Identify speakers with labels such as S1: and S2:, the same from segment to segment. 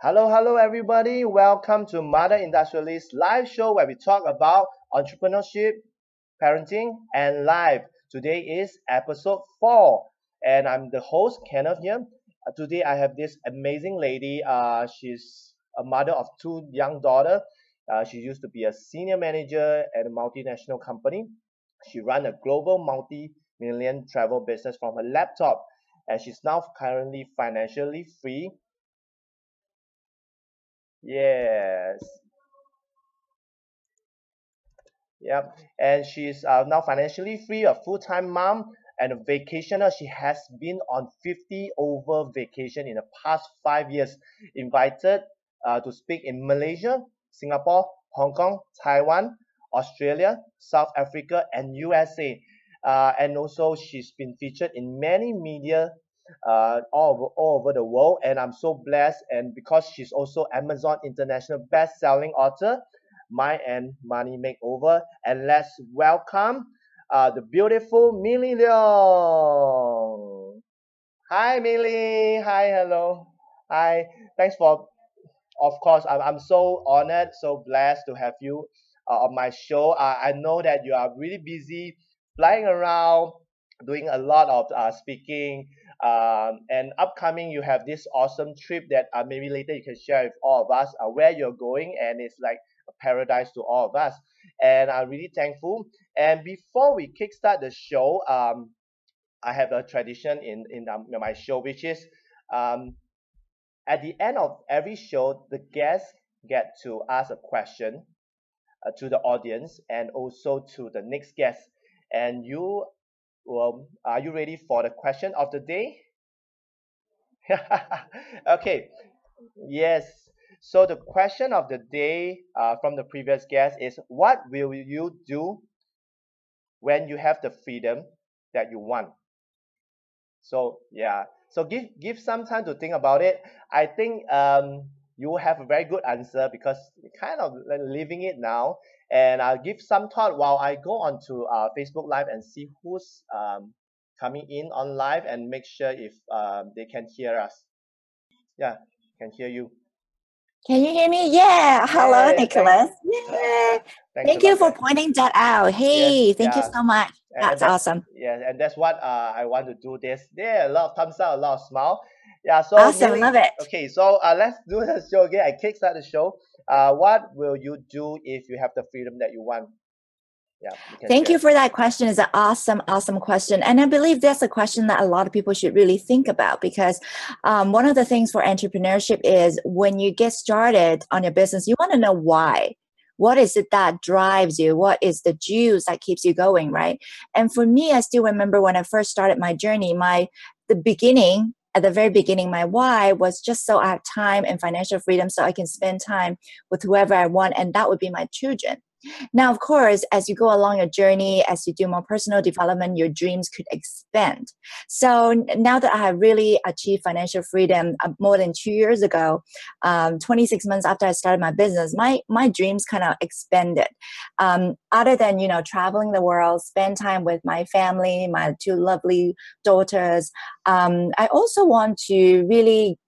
S1: Hello, hello, everybody. Welcome to Mother Industrialist live show where we talk about entrepreneurship, parenting, and life. Today is episode four, and I'm the host, Kenneth here. Uh, today, I have this amazing lady. Uh, she's a mother of two young daughters. Uh, she used to be a senior manager at a multinational company. She ran a global multi-million travel business from her laptop, and she's now currently financially free Yes. Yep. And she's uh, now financially free, a full-time mom, and a vacationer. She has been on 50 over vacation in the past five years. Invited uh, to speak in Malaysia, Singapore, Hong Kong, Taiwan, Australia, South Africa, and USA. Uh, and also, she's been featured in many media uh, all over, all over the world and I'm so blessed and because she's also Amazon international best-selling author Mind and Money Makeover and let's welcome uh, the beautiful Millie Leong. Hi Millie, hi, hello, hi. Thanks for, of course, I'm, I'm so honored, so blessed to have you uh, on my show. I know that you are really busy flying around, doing a lot of uh, speaking, um, and upcoming, you have this awesome trip that uh, maybe later you can share with all of us uh, where you're going, and it's like a paradise to all of us. And I'm really thankful. And before we kickstart the show, um, I have a tradition in in um, my show, which is um, at the end of every show, the guests get to ask a question uh, to the audience and also to the next guest. And you well, are you ready for the question of the day? okay, yes. So the question of the day uh, from the previous guest is what will you do when you have the freedom that you want? So yeah, so give give some time to think about it. I think um, you will have a very good answer because you're kind of living it now and I'll give some thought while I go on to uh, Facebook Live and see who's um, coming in on live and make sure if um, they can hear us. Yeah, can hear you.
S2: Can you hear me? Yeah. Hello, Nicholas. Yeah. Thank you for that. pointing that out. Hey, yes, thank yeah. you so much. That's, that's awesome.
S1: Yeah, and that's what uh, I want to do this. There, a lot of thumbs up, a lot of smile. Yeah, so
S2: awesome, really, love it.
S1: Okay, so uh, let's do the show again. I kickstart the show. Uh, what will you do if you have the freedom that you want?
S2: Yeah, you Thank share. you for that question. It's an awesome, awesome question. And I believe that's a question that a lot of people should really think about because um, one of the things for entrepreneurship is when you get started on your business, you want to know why. What is it that drives you? What is the juice that keeps you going, right? And for me, I still remember when I first started my journey, my the beginning at the very beginning, my why was just so I have time and financial freedom so I can spend time with whoever I want, and that would be my children. Now, of course, as you go along your journey, as you do more personal development, your dreams could expand. So now that I have really achieved financial freedom uh, more than two years ago, um, 26 months after I started my business, my my dreams kind of expanded. Um, other than you know traveling the world, spend time with my family, my two lovely daughters, um, I also want to really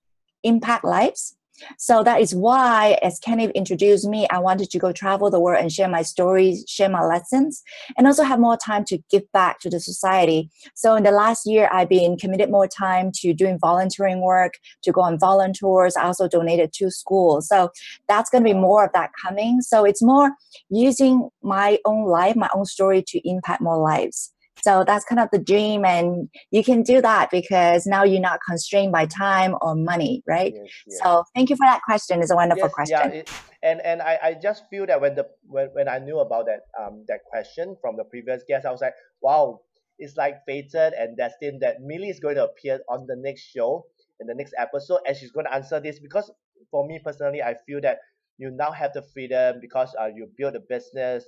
S2: impact lives so that is why, as Kenneth introduced me, I wanted to go travel the world and share my stories, share my lessons, and also have more time to give back to the society. So in the last year, I've been committed more time to doing volunteering work, to go on volunteers. I also donated to schools. So that's going to be more of that coming. So it's more using my own life, my own story to impact more lives. So that's kind of the dream, and you can do that because now you're not constrained by time or money, right? Yes, yes. So thank you for that question. It's a wonderful yes, question. Yeah, it,
S1: and and I, I just feel that when the when, when I knew about that um that question from the previous guest, I was like, wow, it's like fated and destined that Millie is going to appear on the next show in the next episode, and she's going to answer this because for me personally, I feel that you now have the freedom because uh, you build a business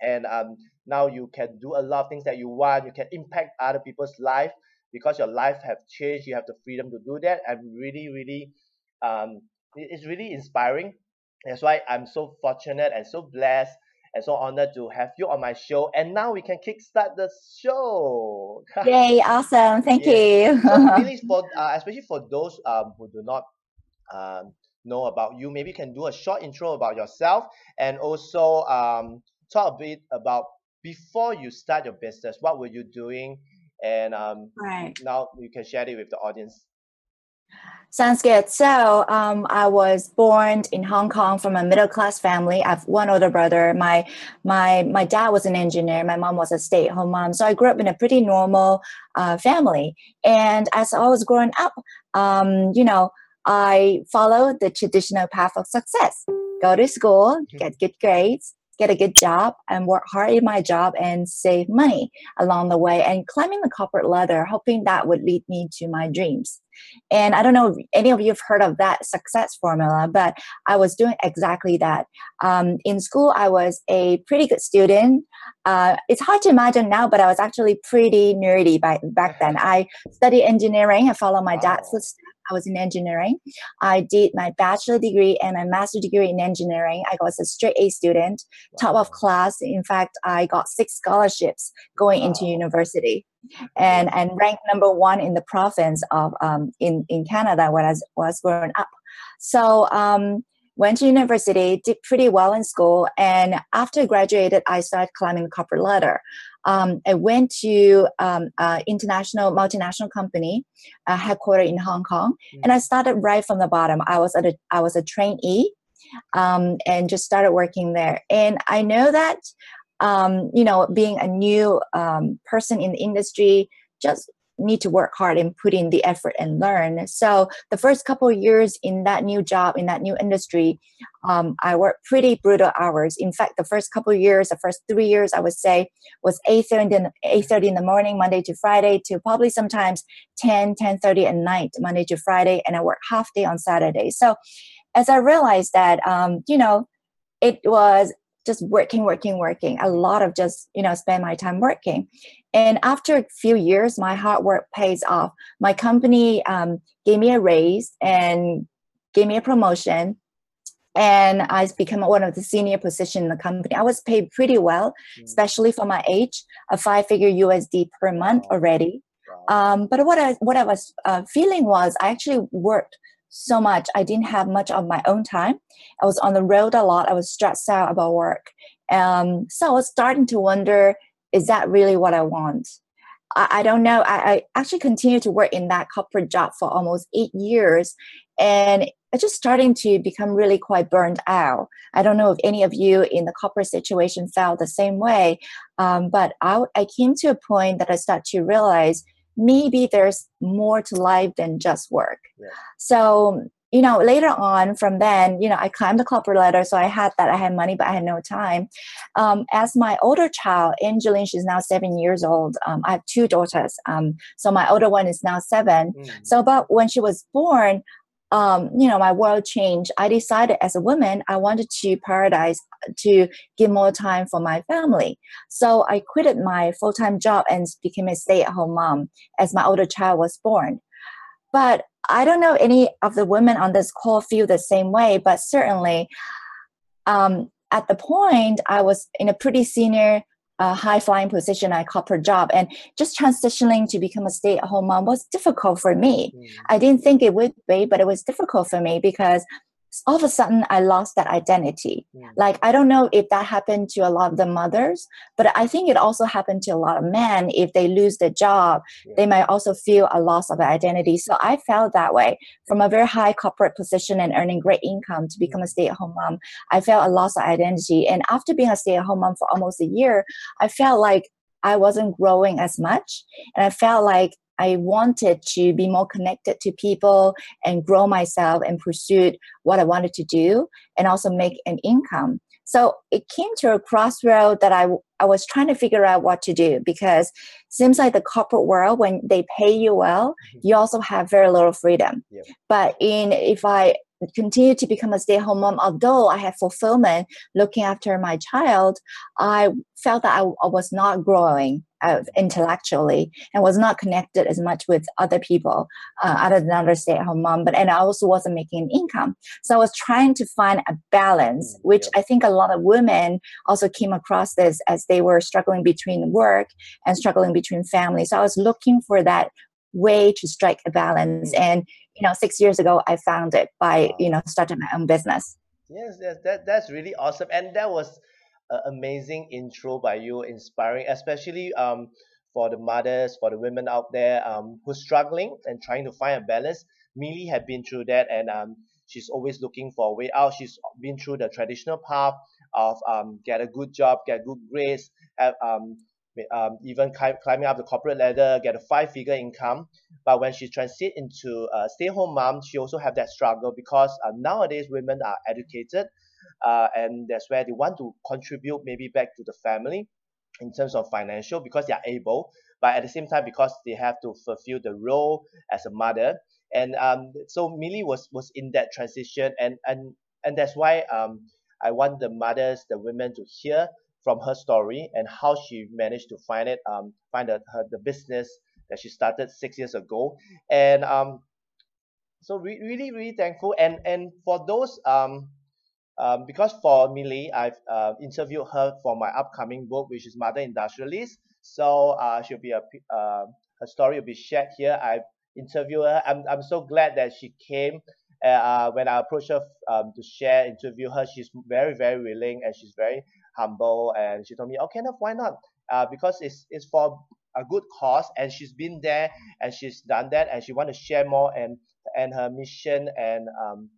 S1: and um, now you can do a lot of things that you want. You can impact other people's life because your life have changed. You have the freedom to do that. And really really um, it's really inspiring. That's why i'm so fortunate and so blessed and so honored to have you on my show. And now we can kickstart the show.
S2: Yay awesome. Thank yeah. you.
S1: So really for uh, especially for those um, who do not um, know about you. Maybe you can do a short intro about yourself and also um, talk a bit about before you start your business, what were you doing? And um,
S2: right.
S1: now you can share it with the audience.
S2: Sounds good. So um, I was born in Hong Kong from a middle class family. I have one older brother. My my my dad was an engineer. My mom was a stay at home mom. So I grew up in a pretty normal uh, family. And as I was growing up, um, you know, I followed the traditional path of success: go to school, mm-hmm. get good grades, get a good job and work hard in my job and save money along the way and climbing the corporate ladder, hoping that would lead me to my dreams. And I don't know if any of you have heard of that success formula, but I was doing exactly that. Um, in school, I was a pretty good student. Uh, it's hard to imagine now, but I was actually pretty nerdy by, back then. I studied engineering. I followed my dad's footsteps. I was in engineering. I did my bachelor degree and my master degree in engineering. I was a straight A student, top of class. In fact, I got six scholarships going wow. into university and and ranked number one in the province of um, in in Canada when I was, was growing up. So um, went to university, did pretty well in school, and after graduated, I started climbing the corporate ladder. Um, I went to um, uh, international multinational company uh, headquartered in Hong Kong, mm-hmm. and I started right from the bottom. I was at a I was a trainee, um, and just started working there. And I know that um, you know, being a new um, person in the industry, just need to work hard and put in the effort and learn. So the first couple years in that new job in that new industry, um, I worked pretty brutal hours. In fact, the first couple years, the first three years, I would say was 8.30 in, 8.30 in the morning, Monday to Friday, to probably sometimes 10, 10.30 at night, Monday to Friday, and I work half day on Saturday. So as I realized that, um, you know, it was just working, working, working. A lot of just, you know, spend my time working. And after a few years, my hard work pays off. My company um, gave me a raise and gave me a promotion. And I became one of the senior position in the company. I was paid pretty well, mm. especially for my age, a five-figure USD per month already. Um, but what I what I was uh, feeling was I actually worked so much. I didn't have much of my own time. I was on the road a lot. I was stressed out about work. Um, so I was starting to wonder, is that really what I want? I, I don't know. I, I actually continued to work in that corporate job for almost eight years. And it's just starting to become really quite burned out. I don't know if any of you in the corporate situation felt the same way, um, but I, I came to a point that I start to realize maybe there's more to life than just work. Yeah. So, you know, later on from then, you know, I climbed the corporate ladder. So I had that, I had money, but I had no time. Um, as my older child, Angeline, she's now seven years old. Um, I have two daughters. Um, so my older one is now 7 mm. So, but when she was born, um, you know, my world changed. I decided as a woman, I wanted to prioritize to give more time for my family. So I quitted my full time job and became a stay at home mom as my older child was born. But I don't know any of the women on this call feel the same way, but certainly um, at the point I was in a pretty senior a high flying position at corporate job and just transitioning to become a stay at home mom was difficult for me. Mm. I didn't think it would be, but it was difficult for me because all of a sudden I lost that identity. Yeah. Like I don't know if that happened to a lot of the mothers, but I think it also happened to a lot of men. If they lose their job, yeah. they might also feel a loss of identity. So I felt that way from a very high corporate position and earning great income to become a hmm. stay-at-home mom. I felt a loss of identity, and after being a stay-at-home mom for almost a year, I felt like I wasn't growing as much, and I felt like I wanted to be more connected to people and grow myself and pursue what I wanted to do and also make an income. So it came to a crossroad that I, I was trying to figure out what to do because seems like the corporate world, when they pay you well, mm-hmm. you also have very little freedom. Yeah. But in if I continue to become a stay-at-home mom although i had fulfillment looking after my child i felt that i, I was not growing intellectually and was not connected as much with other people uh, other than other stay-at-home mom but and i also wasn't making an income so i was trying to find a balance mm, which i think a lot of women also came across this as they were struggling between work and struggling between family so i was looking for that way to strike a balance. Mm. And you know, six years ago, I found it by you know starting my own business.
S1: Yes, yes, that that's really awesome, and that was an amazing intro by you, inspiring, especially um for the mothers, for the women out there um who's struggling and trying to find a balance. Millie had been through that, and um she's always looking for a way out. She's been through the traditional path of um get a good job, get good grades, have, um um, even climbing up the corporate ladder, get a five-figure income. But when she transit into a stay-home mom, she also have that struggle because uh, nowadays women are educated, uh, and that's where they want to contribute maybe back to the family in terms of financial because they are able, but at the same time because they have to fulfill the role as a mother. And um, so Millie was was in that transition, and and and that's why um, I want the mothers, the women to hear from her story and how she managed to find it, um, find the, her, the business that she started six years ago. And um, so re- really, really thankful. And and for those um, um, because for Millie, I've uh, interviewed her for my upcoming book, which is Mother Industrialist. So uh, she'll be a uh, her story will be shared here. I've interviewed her. I'm I'm so glad that she came. Uh, when I approached her um, to share, interview her, she's very, very willing and she's very humble and she told me okay enough why not uh, because it's it's for a good cause and she's been there and she's done that and she want to share more and and her mission and um,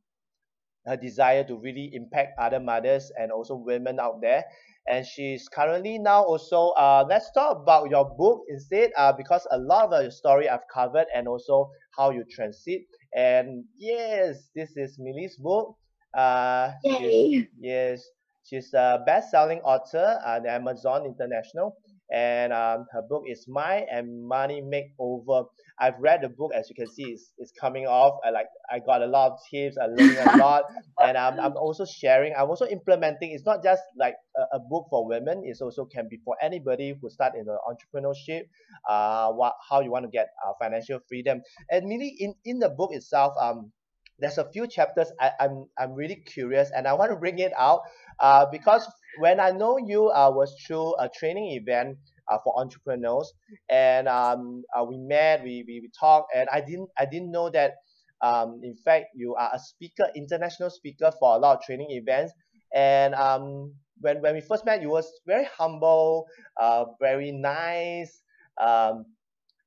S1: her desire to really impact other mothers and also women out there and she's currently now also uh, let's talk about your book instead uh, because a lot of your story I've covered and also how you transit and yes this is Millie's book uh,
S2: Yay.
S1: yes She's a best-selling author on Amazon International, and um, her book is Mind and Money Makeover. I've read the book, as you can see, it's, it's coming off. I like I got a lot of tips. I learned a lot, and I'm, I'm also sharing. I'm also implementing. It's not just like a, a book for women. It also can be for anybody who start in the entrepreneurship. Uh, what how you want to get uh, financial freedom. And really, in in the book itself, um, there's a few chapters I, I'm I'm really curious and I want to bring it out uh, because when I know you uh, was through a training event for entrepreneurs. And um, uh, we met we, we, we talked and I didn't I didn't know that um, in fact you are a speaker international speaker for a lot of training events. And um, when, when we first met you was very humble uh, very nice um,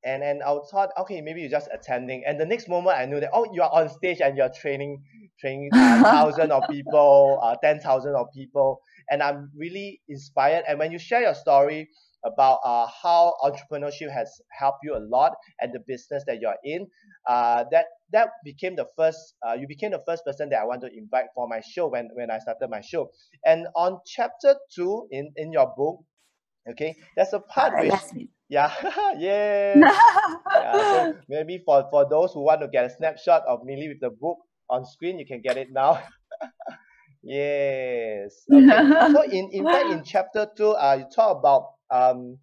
S1: and and I thought okay maybe you're just attending. And the next moment I knew that oh you are on stage and you're training training uh, thousands of people uh, ten thousand of people. And I'm really inspired. And when you share your story about uh, how entrepreneurship has helped you a lot and the business that you're in. Uh, that that became the first uh, you became the first person that I want to invite for my show when when I started my show. And on chapter two in in your book okay there's a part which yeah yeah, yeah so maybe for for those who want to get a snapshot of Millie with the book on screen you can get it now. Yes okay. So in in fact in chapter two uh you talk about um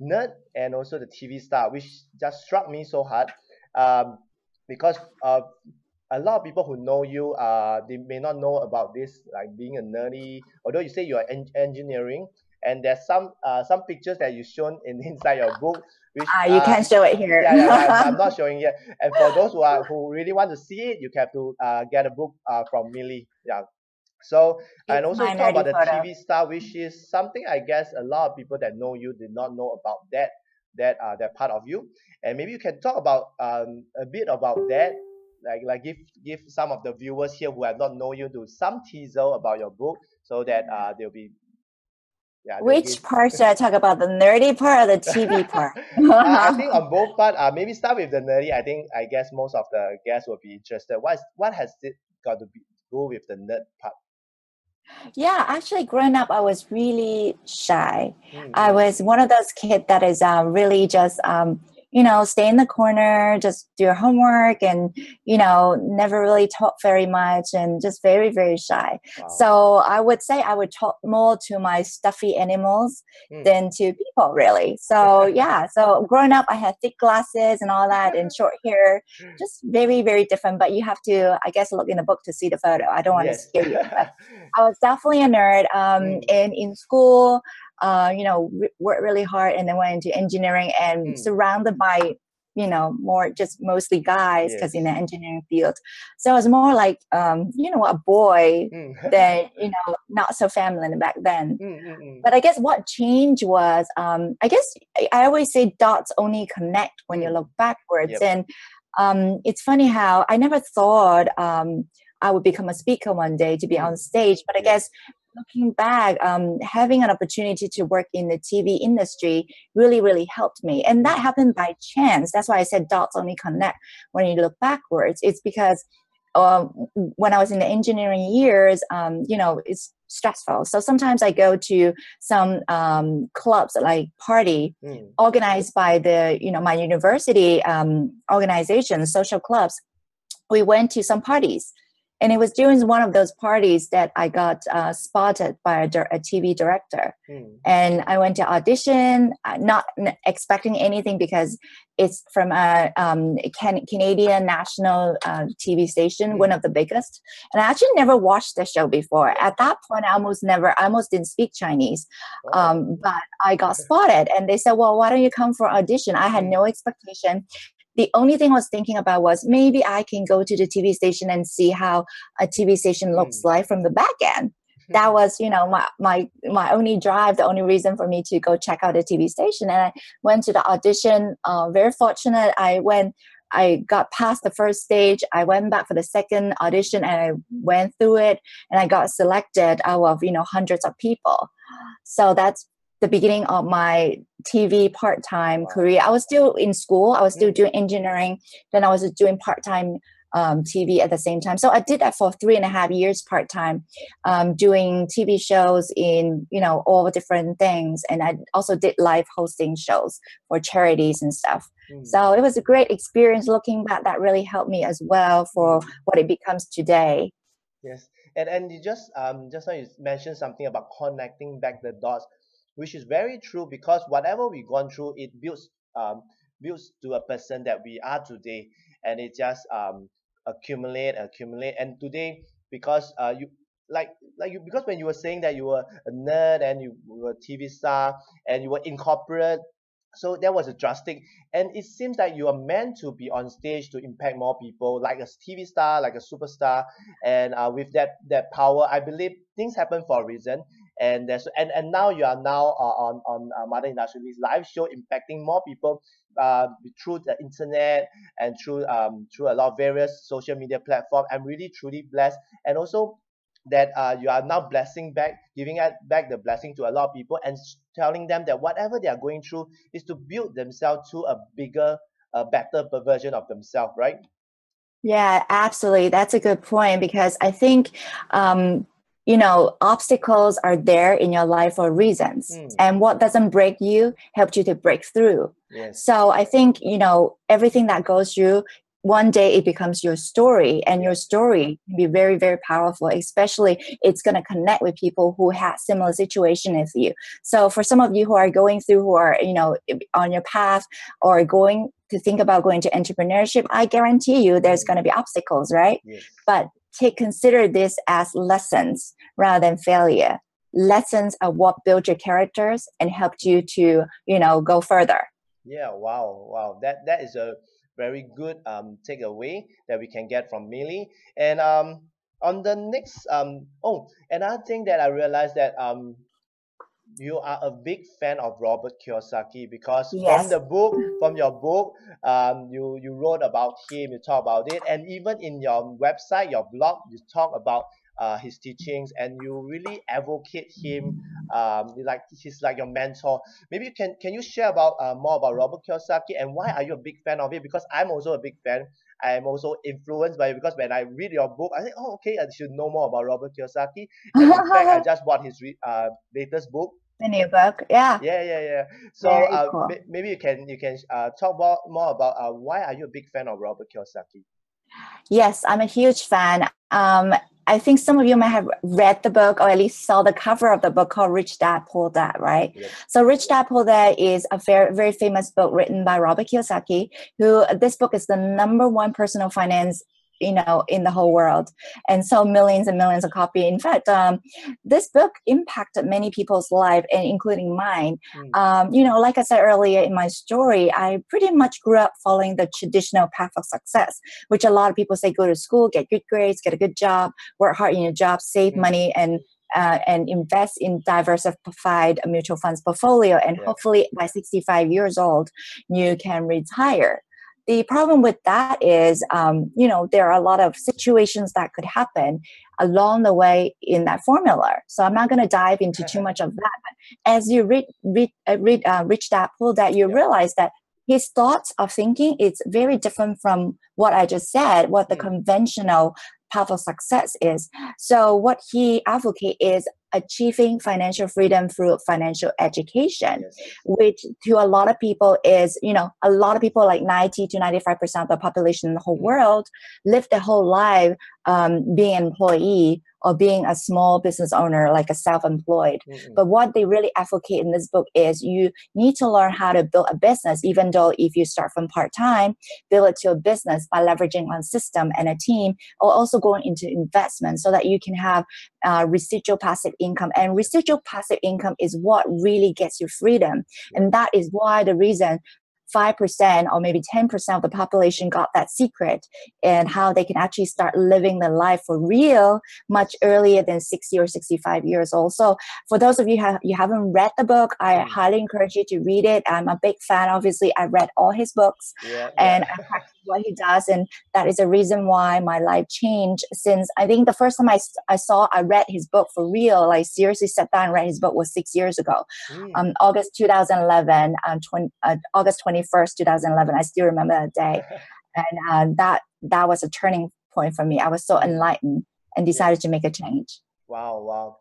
S1: nerd and also the T_V star which just struck me so hard um because uh a lot of people who know you uh they may not know about this like being a nerdy although you say you are en- engineering and there's some uh, some pictures that you shown in inside your book
S2: which ah, you uh, can't show it here.
S1: yeah, yeah, I'm not showing yet and for those who are who really want to see it you have to uh, get a book uh, from Millie. Yeah so and also talk about the photo. TV star which is something I guess a lot of people that know you did not know about that that uh, that part of you and maybe you can talk about um, a bit about that like like give give some of the viewers here who have not known you to some teaser about your book so that uh, they'll be
S2: yeah, Which part should I talk about? The nerdy part or the TV part?
S1: I think on both part. Uh, maybe start with the nerdy. I think I guess most of the guests will be interested. What is, what has it got to be, go with the nerd part?
S2: Yeah, actually, growing up, I was really shy. Mm-hmm. I was one of those kids that is uh, really just um, you know, stay in the corner, just do your homework and, you know, never really talk very much and just very, very shy. Wow. So I would say I would talk more to my stuffy animals mm. than to people, really. So yeah, so growing up, I had thick glasses and all that and short hair, just very, very different. But you have to, I guess, look in the book to see the photo. I don't want yes. to scare you. I was definitely a nerd. Um, mm. And in school, uh, you know, re- worked really hard and then went into engineering and mm. surrounded by you know more just mostly guys because in the engineering field so it was more like um, you know a boy mm. than you know not so feminine back then mm, mm, mm, but i guess what changed was um, i guess i always say dots only connect when you mm. look backwards yep. and um, it's funny how i never thought um, I would become a speaker one day to be on stage. But I guess looking back, um, having an opportunity to work in the TV industry really, really helped me. And that happened by chance. That's why I said dots only connect when you look backwards. It's because um, when I was in the engineering years, um, you know, it's stressful. So sometimes I go to some um, clubs like party mm. organized by the, you know, my university um, organization, social clubs. We went to some parties and it was during one of those parties that I got uh, spotted by a, a TV director. Mm. And I went to audition, uh, not expecting anything because it's from a um, can- Canadian national uh, TV station, mm. one of the biggest. And I actually never watched the show before. At that point, I almost never, I almost didn't speak Chinese. Oh. Um, but I got spotted, and they said, "Well, why don't you come for audition?" I had hmm. no expectation the only thing I was thinking about was maybe I can go to the TV station and see how a TV station looks mm. like from the back end. That was, you know, my my my only drive, the only reason for me to go check out a TV station. And I went to the audition. Uh, very fortunate, I went. I got past the first stage. I went back for the second audition, and I went through it, and I got selected out of you know hundreds of people. So that's the beginning of my TV part time wow. career. I was still in school, I was still doing engineering, then I was doing part time um, TV at the same time. So I did that for three and a half years part time, um, doing TV shows in you know all different things, and I also did live hosting shows for charities and stuff. Mm. So it was a great experience. Looking back, that really helped me as well for mm. what it becomes today.
S1: Yes, and and you just um just now you mentioned something about connecting back the dots which is very true because whatever we've gone through it builds um builds to a person that we are today. And it just um accumulate accumulate. And today because uh you like like you because when you were saying that you were a nerd and you were a TV star and you were in corporate so that was a drastic and it seems like you are meant to be on stage to impact more people like a TV star like a superstar. And uh, with that that power I believe things happen for a reason and there's and, and now you are now uh, on on uh, mother live show impacting more people uh, through the internet and through um through a lot of various social media platform. I'm really truly blessed. And also that uh, you are now blessing back giving back the blessing to a lot of people and telling them that whatever they are going through is to build themselves to a bigger a better version of themselves right?
S2: Yeah absolutely. That's a good point because i think um, you know obstacles are there in your life for reasons mm. and what doesn't break you helps you to break through yes. so i think you know everything that goes through one day it becomes your story and your story can be very very powerful especially it's going to connect with people who have similar situation as you so for some of you who are going through who are you know on your path or going to think about going to entrepreneurship i guarantee you there's mm. going to be obstacles right yes. but take consider this as lessons rather than failure. Lessons are what build your characters and helped you to, you know, go further.
S1: Yeah, wow, wow. That that is a very good um takeaway that we can get from Millie. And um on the next um oh another thing that I realized that um you are a big fan of Robert Kiyosaki because yes. from the book, from your book, um, you you wrote about him, you talk about it, and even in your website, your blog, you talk about uh, his teachings, and you really advocate him. Um, like he's like your mentor. Maybe you can can you share about uh, more about Robert Kiyosaki and why are you a big fan of it? Because I'm also a big fan. I'm also influenced by it because when I read your book, I think, oh, okay, I should know more about Robert Kiyosaki. And in fact, I just bought his re- uh, latest book,
S2: the new book yeah.
S1: Yeah yeah yeah. So uh, cool. maybe you can you can uh, talk about more about uh, why are you a big fan of robert kiyosaki?
S2: Yes i'm a huge fan. Um, i think some of you might have read the book or at least saw the cover of the book called rich dad poor dad right? Yes. so rich dad poor dad is a very very famous book written by robert kiyosaki who this book is the number one personal finance you know in the whole world and sold millions and millions of copies in fact um, this book impacted many people's life and including mine mm. um, you know like i said earlier in my story i pretty much grew up following the traditional path of success which a lot of people say go to school get good grades get a good job work hard in your job save mm. money and uh, and invest in diversified mutual funds portfolio and yeah. hopefully by 65 years old you can retire the problem with that is um, you know there are a lot of situations that could happen along the way in that formula so i'm not going to dive into too much of that but as you read read, uh, read uh, rich dad poor dad you yeah. realize that his thoughts of thinking is very different from what i just said what the mm. conventional path of success is so what he advocate is achieving financial freedom through financial education yes. which to a lot of people is you know a lot of people like 90 to 95 percent of the population in the whole mm-hmm. world live their whole life um, being an employee or being a small business owner, like a self-employed. Mm-hmm. But what they really advocate in this book is you need to learn how to build a business, even though if you start from part-time, build it to a business by leveraging on system and a team, or also going into investment so that you can have uh, residual passive income. And residual passive income is what really gets you freedom. And that is why the reason 5% or maybe 10% of the population got that secret and how they can actually start living their life for real much earlier than 60 or 65 years old. So for those of you who you haven't read the book, I mm. highly encourage you to read it. I'm a big fan. Obviously, I read all his books yeah, and. I what he does. And that is a reason why my life changed since I think the first time I, I saw, I read his book for real, like seriously sat down and read his book was six years ago. Mm. Um, August 2011, um, 20, uh, August 21st, 2011. I still remember that day. and uh, that, that was a turning point for me. I was so enlightened and decided to make a change.
S1: Wow, wow.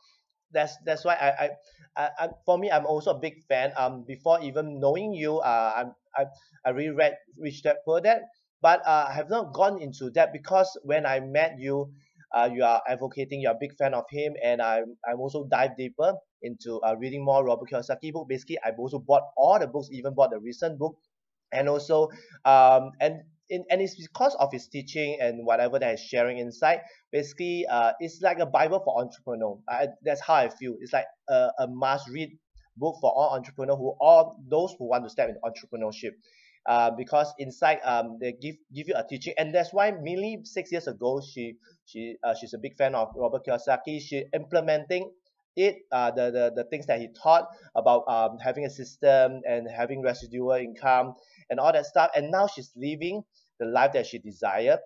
S1: That's, that's why I, I I, I, for me, I'm also a big fan. Um, before even knowing you, uh, I'm, I, I really read Rich Dad Poor Dad, but uh, I have not gone into that because when I met you, uh, you are advocating, you're a big fan of him, and I'm, I'm also dive deeper into uh, reading more Robert Kiyosaki book. Basically, I've also bought all the books, even bought the recent book, and also um, and in, and it's because of his teaching and whatever that he's sharing inside. Basically, uh, it's like a Bible for entrepreneur. I, that's how I feel. It's like a, a must read book for all entrepreneurs who all those who want to step into entrepreneurship uh, because inside um they give give you a teaching. And that's why Millie six years ago she she uh, she's a big fan of Robert Kiyosaki. She implementing it uh, the, the the things that he taught about um, having a system and having residual income and all that stuff. And now she's living the life that she desired.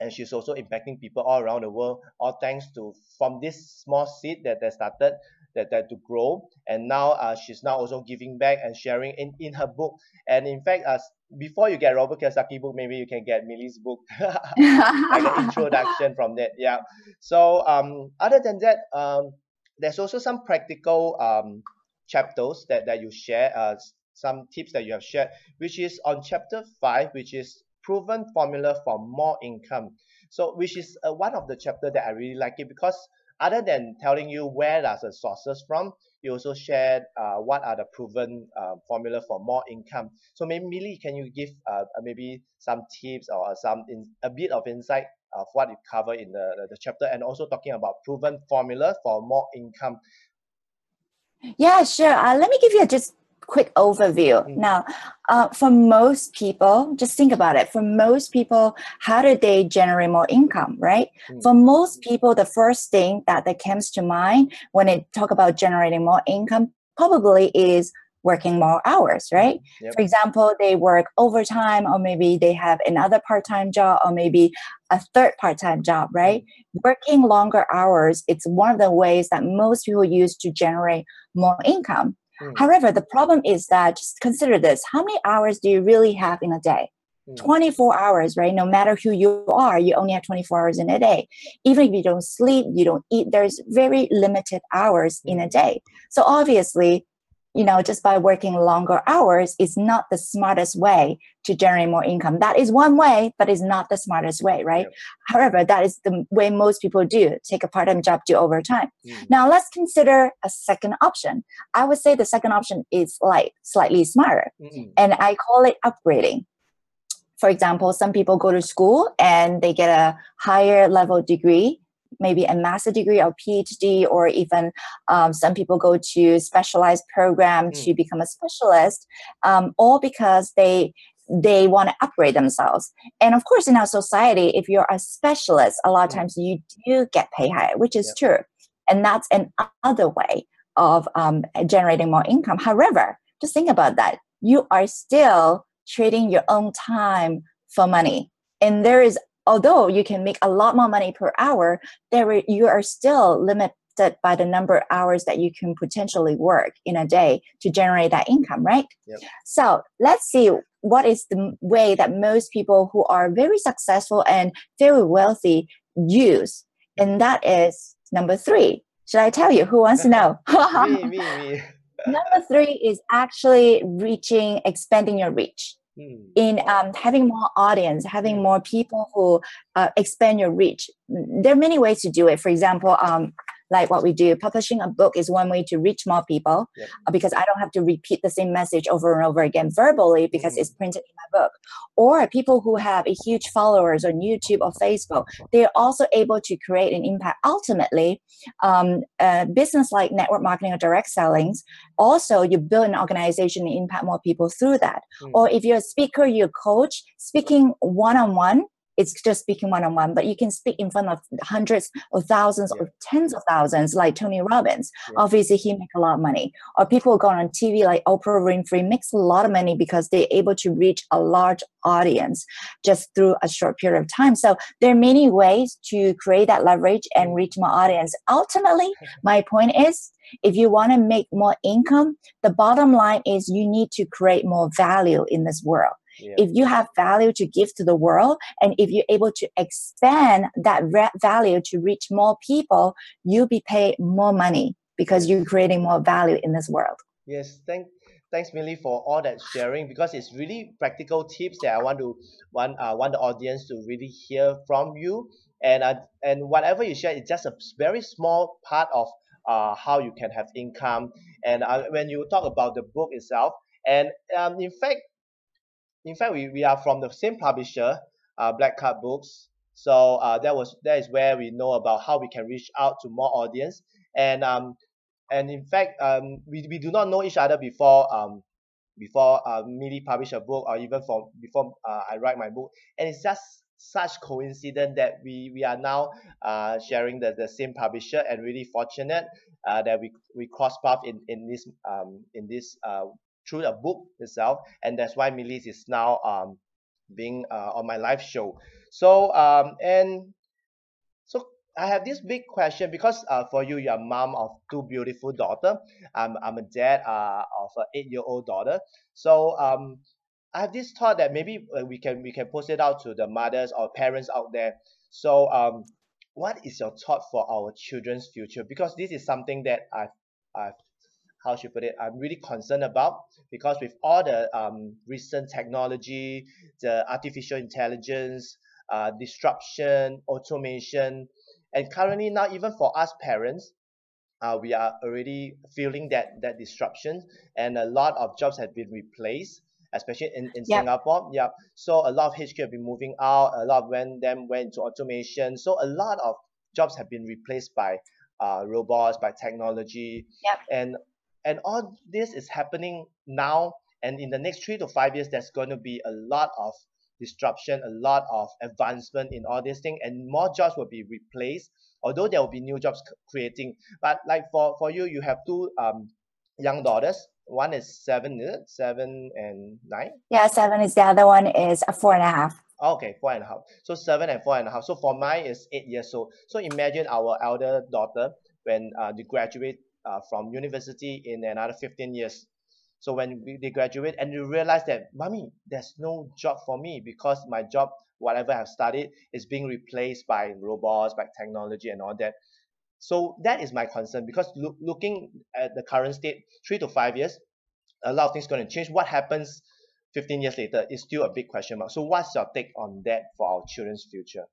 S1: And she's also impacting people all around the world all thanks to from this small seed that they started that, that to grow. And now uh, she's now also giving back and sharing in, in her book. And in fact uh, before you get Robert Kiyosaki book maybe you can get Millie's book. Like an introduction from that yeah. So um other than that um there's also some practical um chapters that, that you share uh some tips that you have shared which is on chapter 5 which is proven formula for more income. So which is uh, one of the chapter that I really like it because other than telling you where does the sources from, you also shared uh, what are the proven uh, formula for more income. So maybe Millie, can you give uh, uh maybe some tips or some in, a bit of insight of what you cover in the, the, chapter and also talking about proven formula for more income.
S2: Yeah, sure. Uh, let me give you just quick overview. Mm. Now, uh, for most people, just think about it. For most people, how do they generate more income, right? Mm. For most people, the first thing that, that comes to mind when they talk about generating more income probably is working more hours, right? Yep. For example, they work overtime, or maybe they have another part time job, or maybe a third part time job, right? Mm. Working longer hours, it's one of the ways that most people use to generate more income. Mm. However, the problem is that just consider this how many hours do you really have in a day? Mm. 24 hours, right? No matter who you are, you only have 24 hours in a day. Even if you don't sleep, you don't eat, there's very limited hours in a mm. day. So obviously, you know, just by working longer hours is not the smartest way to generate more income. That is one way, but is not the smartest way, right? Yep. However, that is the way most people do take a part time job, do overtime. Mm. Now, let's consider a second option. I would say the second option is like slightly smarter, mm-hmm. and I call it upgrading. for example, some people go to school and they get a higher level degree, maybe a master degree or PhD, or even um, some people go to specialized program mm. to become a specialist, um, all because they they want to upgrade themselves. And of course, in our society, if you're a specialist, a lot of mm. times you do get paid higher, which is yeah. true. And that's another way of um, generating more income. However, just think about that. You are still trading your own time for money. And there is, although you can make a lot more money per hour, there you are still limited by the number of hours that you can potentially work in a day to generate that income, right? Yep. So let's see what is the way that most people who are very successful and very wealthy use. And that is number three. Should I tell you? Who wants to know?
S1: me, me, me.
S2: number three is actually reaching, expanding your reach. Hmm. In um, having more audience, having more people who uh, expand your reach, there are many ways to do it. For example, um, like what we do. Publishing a book is one way to reach more people. Uh, because I don't have to repeat the same message over and over again verbally because mm-hmm. it's printed in my book. Or people who have a huge followers on YouTube or Facebook, they're also able to create an impact. Ultimately, um, business like network marketing or direct sellings, also you build an organization and impact more people through that. Mm-hmm. Or if you're a speaker, you're a coach, speaking one on one it's just speaking one on one, but you can speak in front of hundreds or thousands yeah. or tens of thousands, like Tony Robbins. Yeah. Obviously, he makes a lot of money. Or people go on TV like Oprah Winfrey makes a lot of money because they're able to reach a large audience just through a short period of time. So there are many ways to create that leverage and reach more audience. Ultimately, my point is if you want to make more income, the bottom line is you need to create more value in this world. Yeah. If you have value to give to the world, and if you're able to expand that re- value to reach more people, you'll be paid more money because you're creating more value in this world.
S1: Yes, thank thanks Millie for all that sharing because it's really practical tips that I want to want uh, want the audience to really hear from you and uh, and whatever you share is just a very small part of uh, how you can have income and uh, when you talk about the book itself and um, in fact in fact we, we are from the same publisher uh, black card books. So uh, that was that is where we know about how we can reach out to more audience. And um and in fact um we, we do not know each other before um before uh, Millie publish a book or even from before uh, I write my book. And it's just such coincidence that we we are now uh, sharing the, the same publisher and really fortunate uh, that we we cross path in in this um in this uh through a book itself and that's why Millie is now um being uh, on my live show. So um and so I have this big question because uh, for you you're a mom of two beautiful daughter. I'm, I'm a dad uh, of an eight year old daughter. So um I have this thought that maybe uh, we can we can post it out to the mothers or parents out there. So um what is your thought for our children's future? Because this is something that I've I've how should I put it I'm really concerned about because with all the um, recent technology the artificial intelligence uh, disruption automation and currently now even for us parents uh, we are already feeling that that disruption and a lot of jobs have been replaced especially in, in yep. Singapore. Yeah. So a lot of HQ have been moving out, a lot of when them went to automation. So a lot of jobs have been replaced by uh, robots, by technology.
S2: Yep.
S1: And and all this is happening now and in the next three to five years there's going to be a lot of disruption a lot of advancement in all these things and more jobs will be replaced although there will be new jobs creating. But like for for you you have two um young daughters. One is seven is it? seven and nine?
S2: Yeah seven is the other one is a four and a half.
S1: Okay four and a half. So seven and four and a half. So for mine is eight years old. So imagine our elder daughter when uh, they graduate uh, from university in another 15 years. So when we, they graduate and you realize that mommy there's no job for me because my job whatever i've studied is being replaced by robots by technology and all that. So that is my concern because look, looking at the current state three to five years a lot of things going to change. What happens 15 years later is still a big question mark. So what's your take on that for our children's future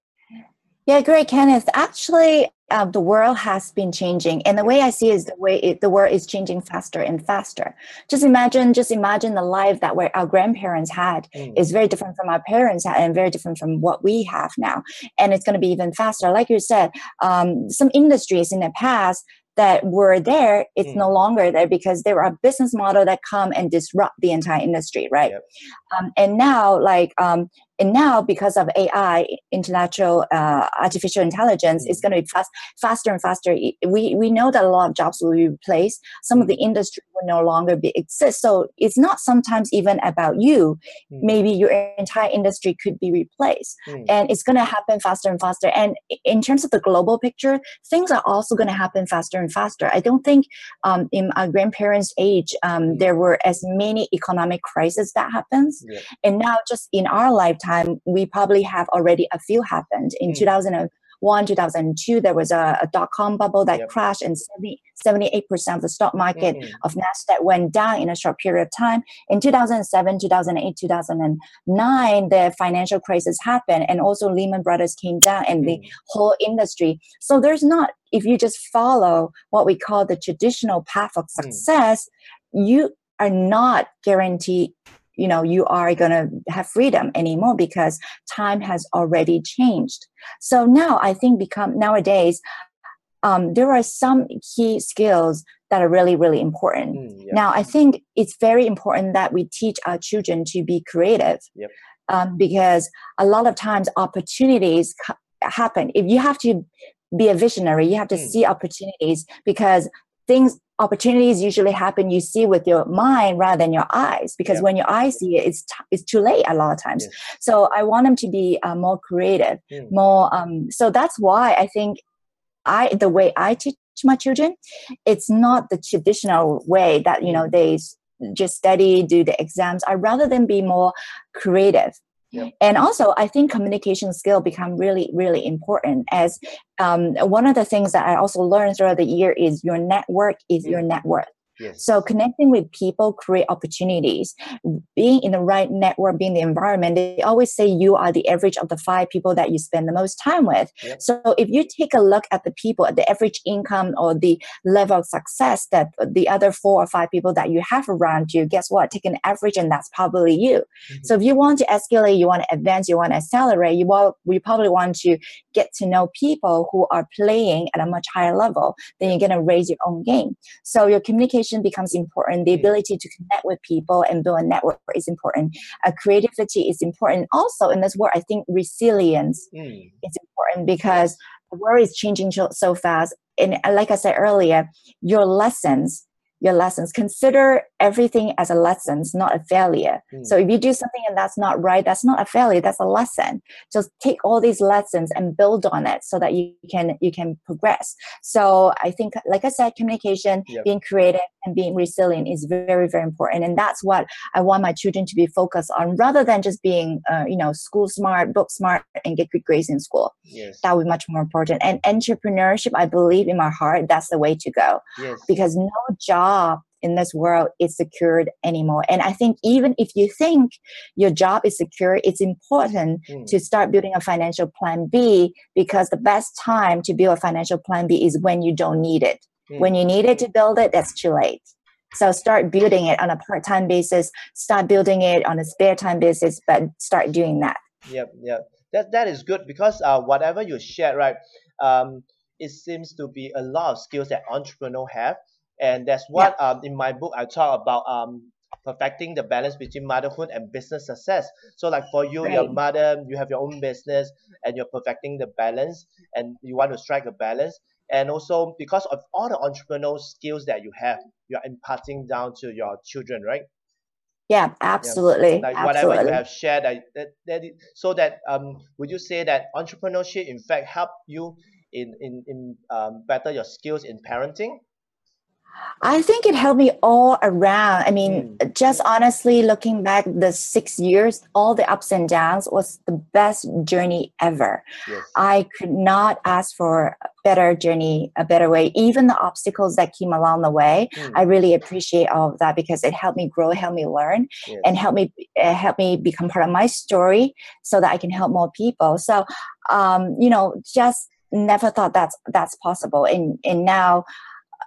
S2: Yeah, great, Kenneth. Actually, uh, the world has been changing, and the way I see is the way it, the world is changing faster and faster. Just imagine, just imagine the life that our grandparents had mm. is very different from our parents had, and very different from what we have now. And it's going to be even faster. Like you said, um, some industries in the past that were there, it's mm. no longer there because there are business model that come and disrupt the entire industry, right? Yep. Um, and now, like um, and now because of ai intellectual uh, artificial intelligence mm-hmm. it's going to be fast, faster and faster we we know that a lot of jobs will be replaced some mm-hmm. of the industry will no longer be exist so it's not sometimes even about you mm-hmm. maybe your entire industry could be replaced mm. and it's going to happen faster and faster and in terms of the global picture things are also going to happen faster and faster i don't think um, in our grandparents age um, mm. there were as many economic crises that happens yeah. and now just in our lifetime time, we probably have already a few happened. In mm. 2001, 2002, there was a, a dot com bubble that yep. crashed, and 70, 78% of the stock market mm. of NASDAQ went down in a short period of time. In 2007, 2008, 2009, the financial crisis happened, and also Lehman Brothers came down, and mm. the whole industry. So there's not, if you just follow what we call the traditional path of mm. success, you are not guaranteed you know you are going to have freedom anymore because time has already changed so now i think become nowadays um, there are some key skills that are really really important mm, yeah. now i think it's very important that we teach our children to be creative yep. um, because a lot of times opportunities happen if you have to be a visionary you have to mm. see opportunities because things opportunities usually happen you see with your mind rather than your eyes because yeah. when your eyes see it it's, t- it's too late a lot of times yes. so i want them to be uh, more creative mm. more um, so that's why i think i the way i teach my children it's not the traditional way that you know hmm. they just study do the exams i rather than be more creative and also, I think communication skill become really, really important. As um, one of the things that I also learned throughout the year is your network is your net worth. Yes. So connecting with people create opportunities. Being in the right network, being the environment, they always say you are the average of the five people that you spend the most time with. Yep. So if you take a look at the people, at the average income or the level of success that the other four or five people that you have around you, guess what? Take an average and that's probably you. Mm-hmm. So if you want to escalate, you want to advance, you want to accelerate, you will, you probably want to get to know people who are playing at a much higher level. Then you're going to raise your own game. So your communication communication becomes important. The mm. ability to connect with people and build a network is important. Uh, creativity is important. Also, in this world, I think resilience mm. is important because the world is changing so fast. And like I said earlier, your lessons your lessons. Consider everything as a lesson, not a failure. Mm. So if you do something and that's not right, that's not a failure, that's a lesson. Just take all these lessons and build on it so that you can you can progress. So I think like I said, communication, yep. being creative and being resilient is very, very important. And that's what I want my children to be focused on rather than just being uh, you know, school smart, book smart, and get good grades in school. Yes. That would be much more important. And entrepreneurship, I believe in my heart, that's the way to go. Yes. Because no job job in this world is secured anymore. And I think even if you think your job is secure, it's important mm. to start building a financial plan B because the best time to build a financial plan B is when you don't need it. Mm. When you need it to build it, that's too late. So start building it on a part-time basis, start building it on a spare time basis, but start doing that.
S1: Yep, yep. That that is good because uh, whatever you share, right? Um, it seems to be a lot of skills that entrepreneurs have and that's what yeah. um, in my book I talk about um, perfecting the balance between motherhood and business success. So like for you, right. your mother, you have your own business and you're perfecting the balance and you want to strike a balance. And also because of all the entrepreneurial skills that you have, you're imparting down to your children, right?
S2: Yeah, absolutely.
S1: Yeah. Like
S2: absolutely.
S1: whatever you have shared, that, that, that so that um, would you say that entrepreneurship in fact help you in in in um, better your skills in parenting?
S2: I think it helped me all around. I mean, mm. just honestly looking back the six years, all the ups and downs was the best journey ever. Yes. I could not ask for a better journey, a better way. Even the obstacles that came along the way, mm. I really appreciate all of that because it helped me grow, helped me learn, yes. and helped me uh, help me become part of my story so that I can help more people. So, um, you know, just never thought that's that's possible, and and now.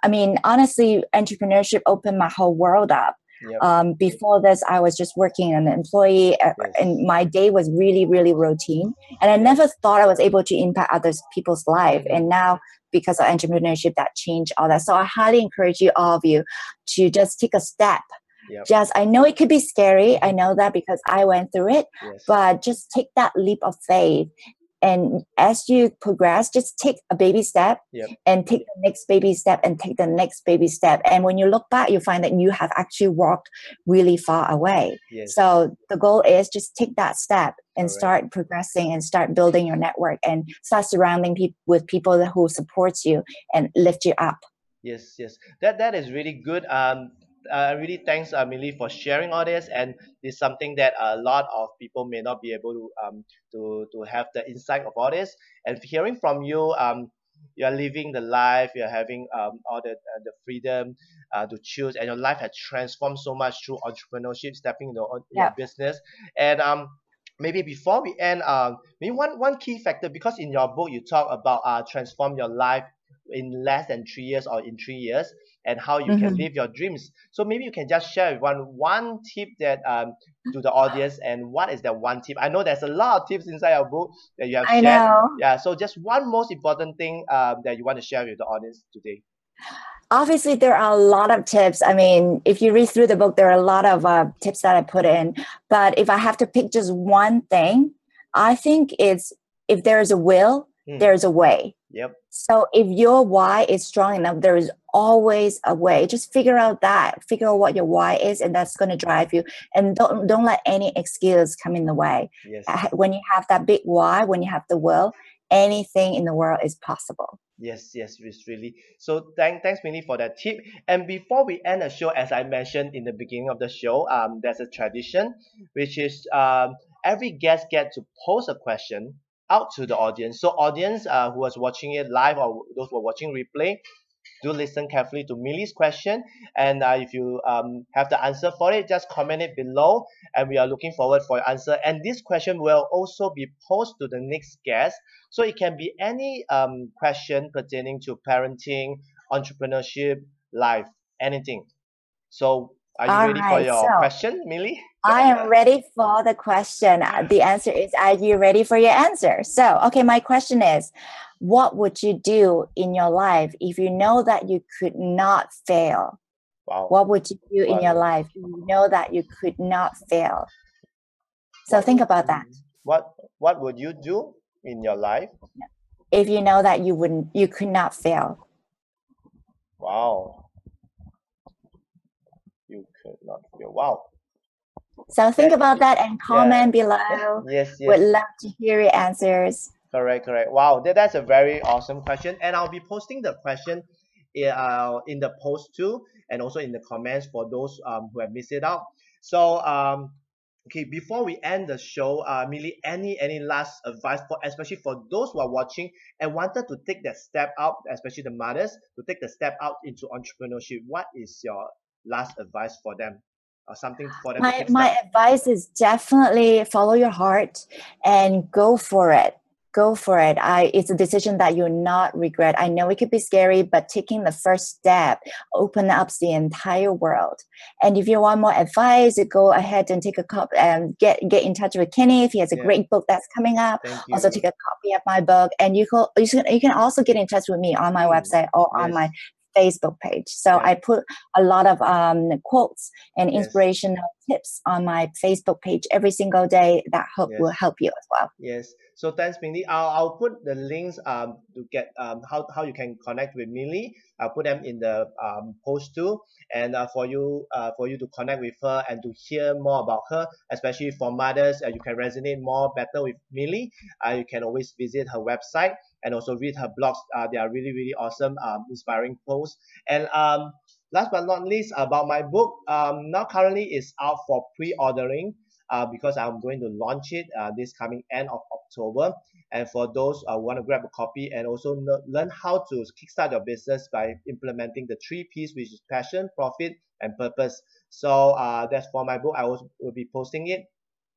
S2: I mean, honestly, entrepreneurship opened my whole world up Yep. Um, before this, I was just working an employee, uh, yes. and my day was really, really routine. And I never thought I was able to impact other people's life. And now, because of entrepreneurship, that changed all that. So I highly encourage you, all of you, to just take a step. Yep. Just, I know it could be scary. I know that because I went through it, yes. but just take that leap of faith and as you progress just take a baby step yep. and take the next baby step and take the next baby step and when you look back you find that you have actually walked really far away yes. so the goal is just take that step and right. start progressing and start building your network and start surrounding people with people who supports you and lift you up
S1: yes yes that that is really good um uh, really thanks uh, Millie for sharing all this and it's something that a lot of people may not be able to um to to have the insight of all this and hearing from you um you're living the life you're having um all the uh, the freedom uh, to choose and your life has transformed so much through entrepreneurship stepping into your, yeah. your business and um maybe before we end um maybe one one key factor because in your book you talk about uh transform your life in less than three years or in three years and how you mm-hmm. can live your dreams so maybe you can just share one one tip that um to the audience and what is that one tip i know there's a lot of tips inside your book that you have I shared know. yeah so just one most important thing um, that you want to share with the audience today
S2: obviously there are a lot of tips i mean if you read through the book there are a lot of uh, tips that i put in but if i have to pick just one thing i think it's if there is a will hmm. there's a way
S1: Yep.
S2: So if your why is strong enough, there is always a way. Just figure out that, figure out what your why is, and that's going to drive you. And don't don't let any excuse come in the way. Yes. When you have that big why, when you have the will, anything in the world is possible.
S1: Yes, yes, it's really. So thank, thanks, Millie, for that tip. And before we end the show, as I mentioned in the beginning of the show, um, there's a tradition, which is um, every guest get to pose a question out to the audience. So audience uh, who was watching it live or those who are watching replay, do listen carefully to Millie's question. And uh, if you um, have the answer for it, just comment it below. And we are looking forward for your answer. And this question will also be posed to the next guest. So it can be any um, question pertaining to parenting, entrepreneurship, life, anything. So are you All ready right, for your so question, Millie?
S2: I am ready for the question. Uh, the answer is Are you ready for your answer? So, okay, my question is What would you do in your life if you know that you could not fail? Wow. What would you do wow. in your life if you know that you could not fail? So, what think about that.
S1: What What would you do in your life
S2: if you know that you wouldn't, you could not fail?
S1: Wow. Not fail. Wow.
S2: So think about that and comment yeah. below. Yes, yes. Would love to hear your answers.
S1: Correct, correct. Wow, that, that's a very awesome question. And I'll be posting the question uh, in the post too, and also in the comments for those um, who have missed it out. So, um, okay, before we end the show, uh, Millie, any any last advice for especially for those who are watching and wanted to take that step out, especially the mothers, to take the step out into entrepreneurship? What is your last advice for them? or something for them
S2: my, my advice is definitely follow your heart and go for it go for it i it's a decision that you'll not regret i know it could be scary but taking the first step open up the entire world and if you want more advice go ahead and take a copy and um, get get in touch with kenny if he has a yeah. great book that's coming up also take a copy of my book and you can you can, you can also get in touch with me on my mm. website or yes. on my Facebook page. So. I put a lot of um, quotes and inspirational. Tips on my Facebook page every single day that hope yes. will help you as well.
S1: Yes. So thanks, Millie. I'll, I'll put the links um, to get um, how, how you can connect with Millie. I'll put them in the um, post too. And uh, for you uh, for you to connect with her and to hear more about her, especially for mothers, uh, you can resonate more better with Millie. Uh, you can always visit her website and also read her blogs. Uh, they are really, really awesome, um, inspiring posts. And um, last but not least, about my book, um, now currently is out for pre-ordering uh, because I'm going to launch it uh, this coming end of October. And for those uh, who want to grab a copy and also learn how to kickstart your business by implementing the three P's, which is passion, profit, and purpose. So uh, that's for my book. I will, will be posting it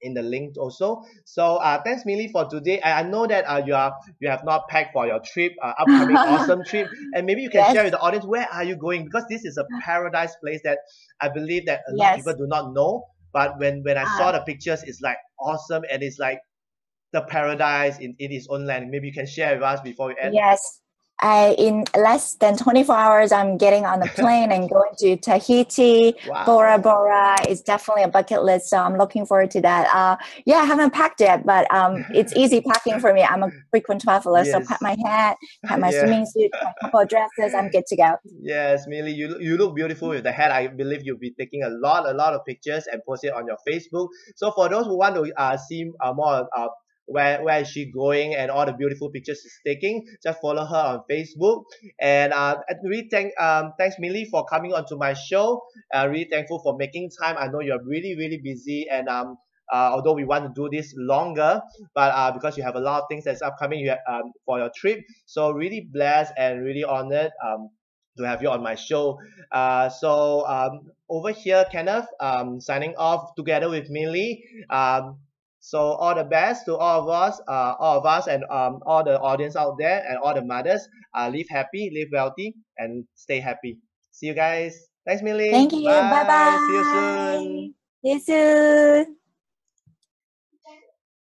S1: in the link also. So uh, thanks Millie for today. I, I know that uh, you are you have not packed for your trip, uh, upcoming awesome trip, and maybe you can yes. share with the audience where are you going because this is a paradise place that I believe that a yes. lot of people do not know. But when when I saw ah. the pictures, it's like awesome and it's like the paradise in, in its own land. Maybe you can share with us before we end.
S2: Yes. I in less than 24 hours, I'm getting on the plane and going to Tahiti, wow. Bora Bora. It's definitely a bucket list, so I'm looking forward to that. Uh, yeah, I haven't packed yet, but um, it's easy packing for me. I'm a frequent traveler, yes. so pack my hat, pack my yeah. swimming suit, a couple of dresses. I'm good to go.
S1: Yes, Millie, you you look beautiful with the hat. I believe you'll be taking a lot, a lot of pictures and post it on your Facebook. So for those who want to uh, see uh, more uh, where where is she going and all the beautiful pictures she's taking. Just follow her on Facebook. And uh, really thank um thanks Millie for coming onto my show. Uh, really thankful for making time. I know you're really really busy and um. Uh, although we want to do this longer, but uh, because you have a lot of things that's upcoming you have, um, for your trip, so really blessed and really honored um, to have you on my show. Uh, so um, over here, Kenneth, um, signing off together with Millie. Um, so all the best to all of us, uh, all of us, and um, all the audience out there, and all the mothers. Uh, live happy, live wealthy, and stay happy. See you guys. Thanks, Millie.
S2: Thank you. Bye bye.
S1: See you soon.
S2: See you soon.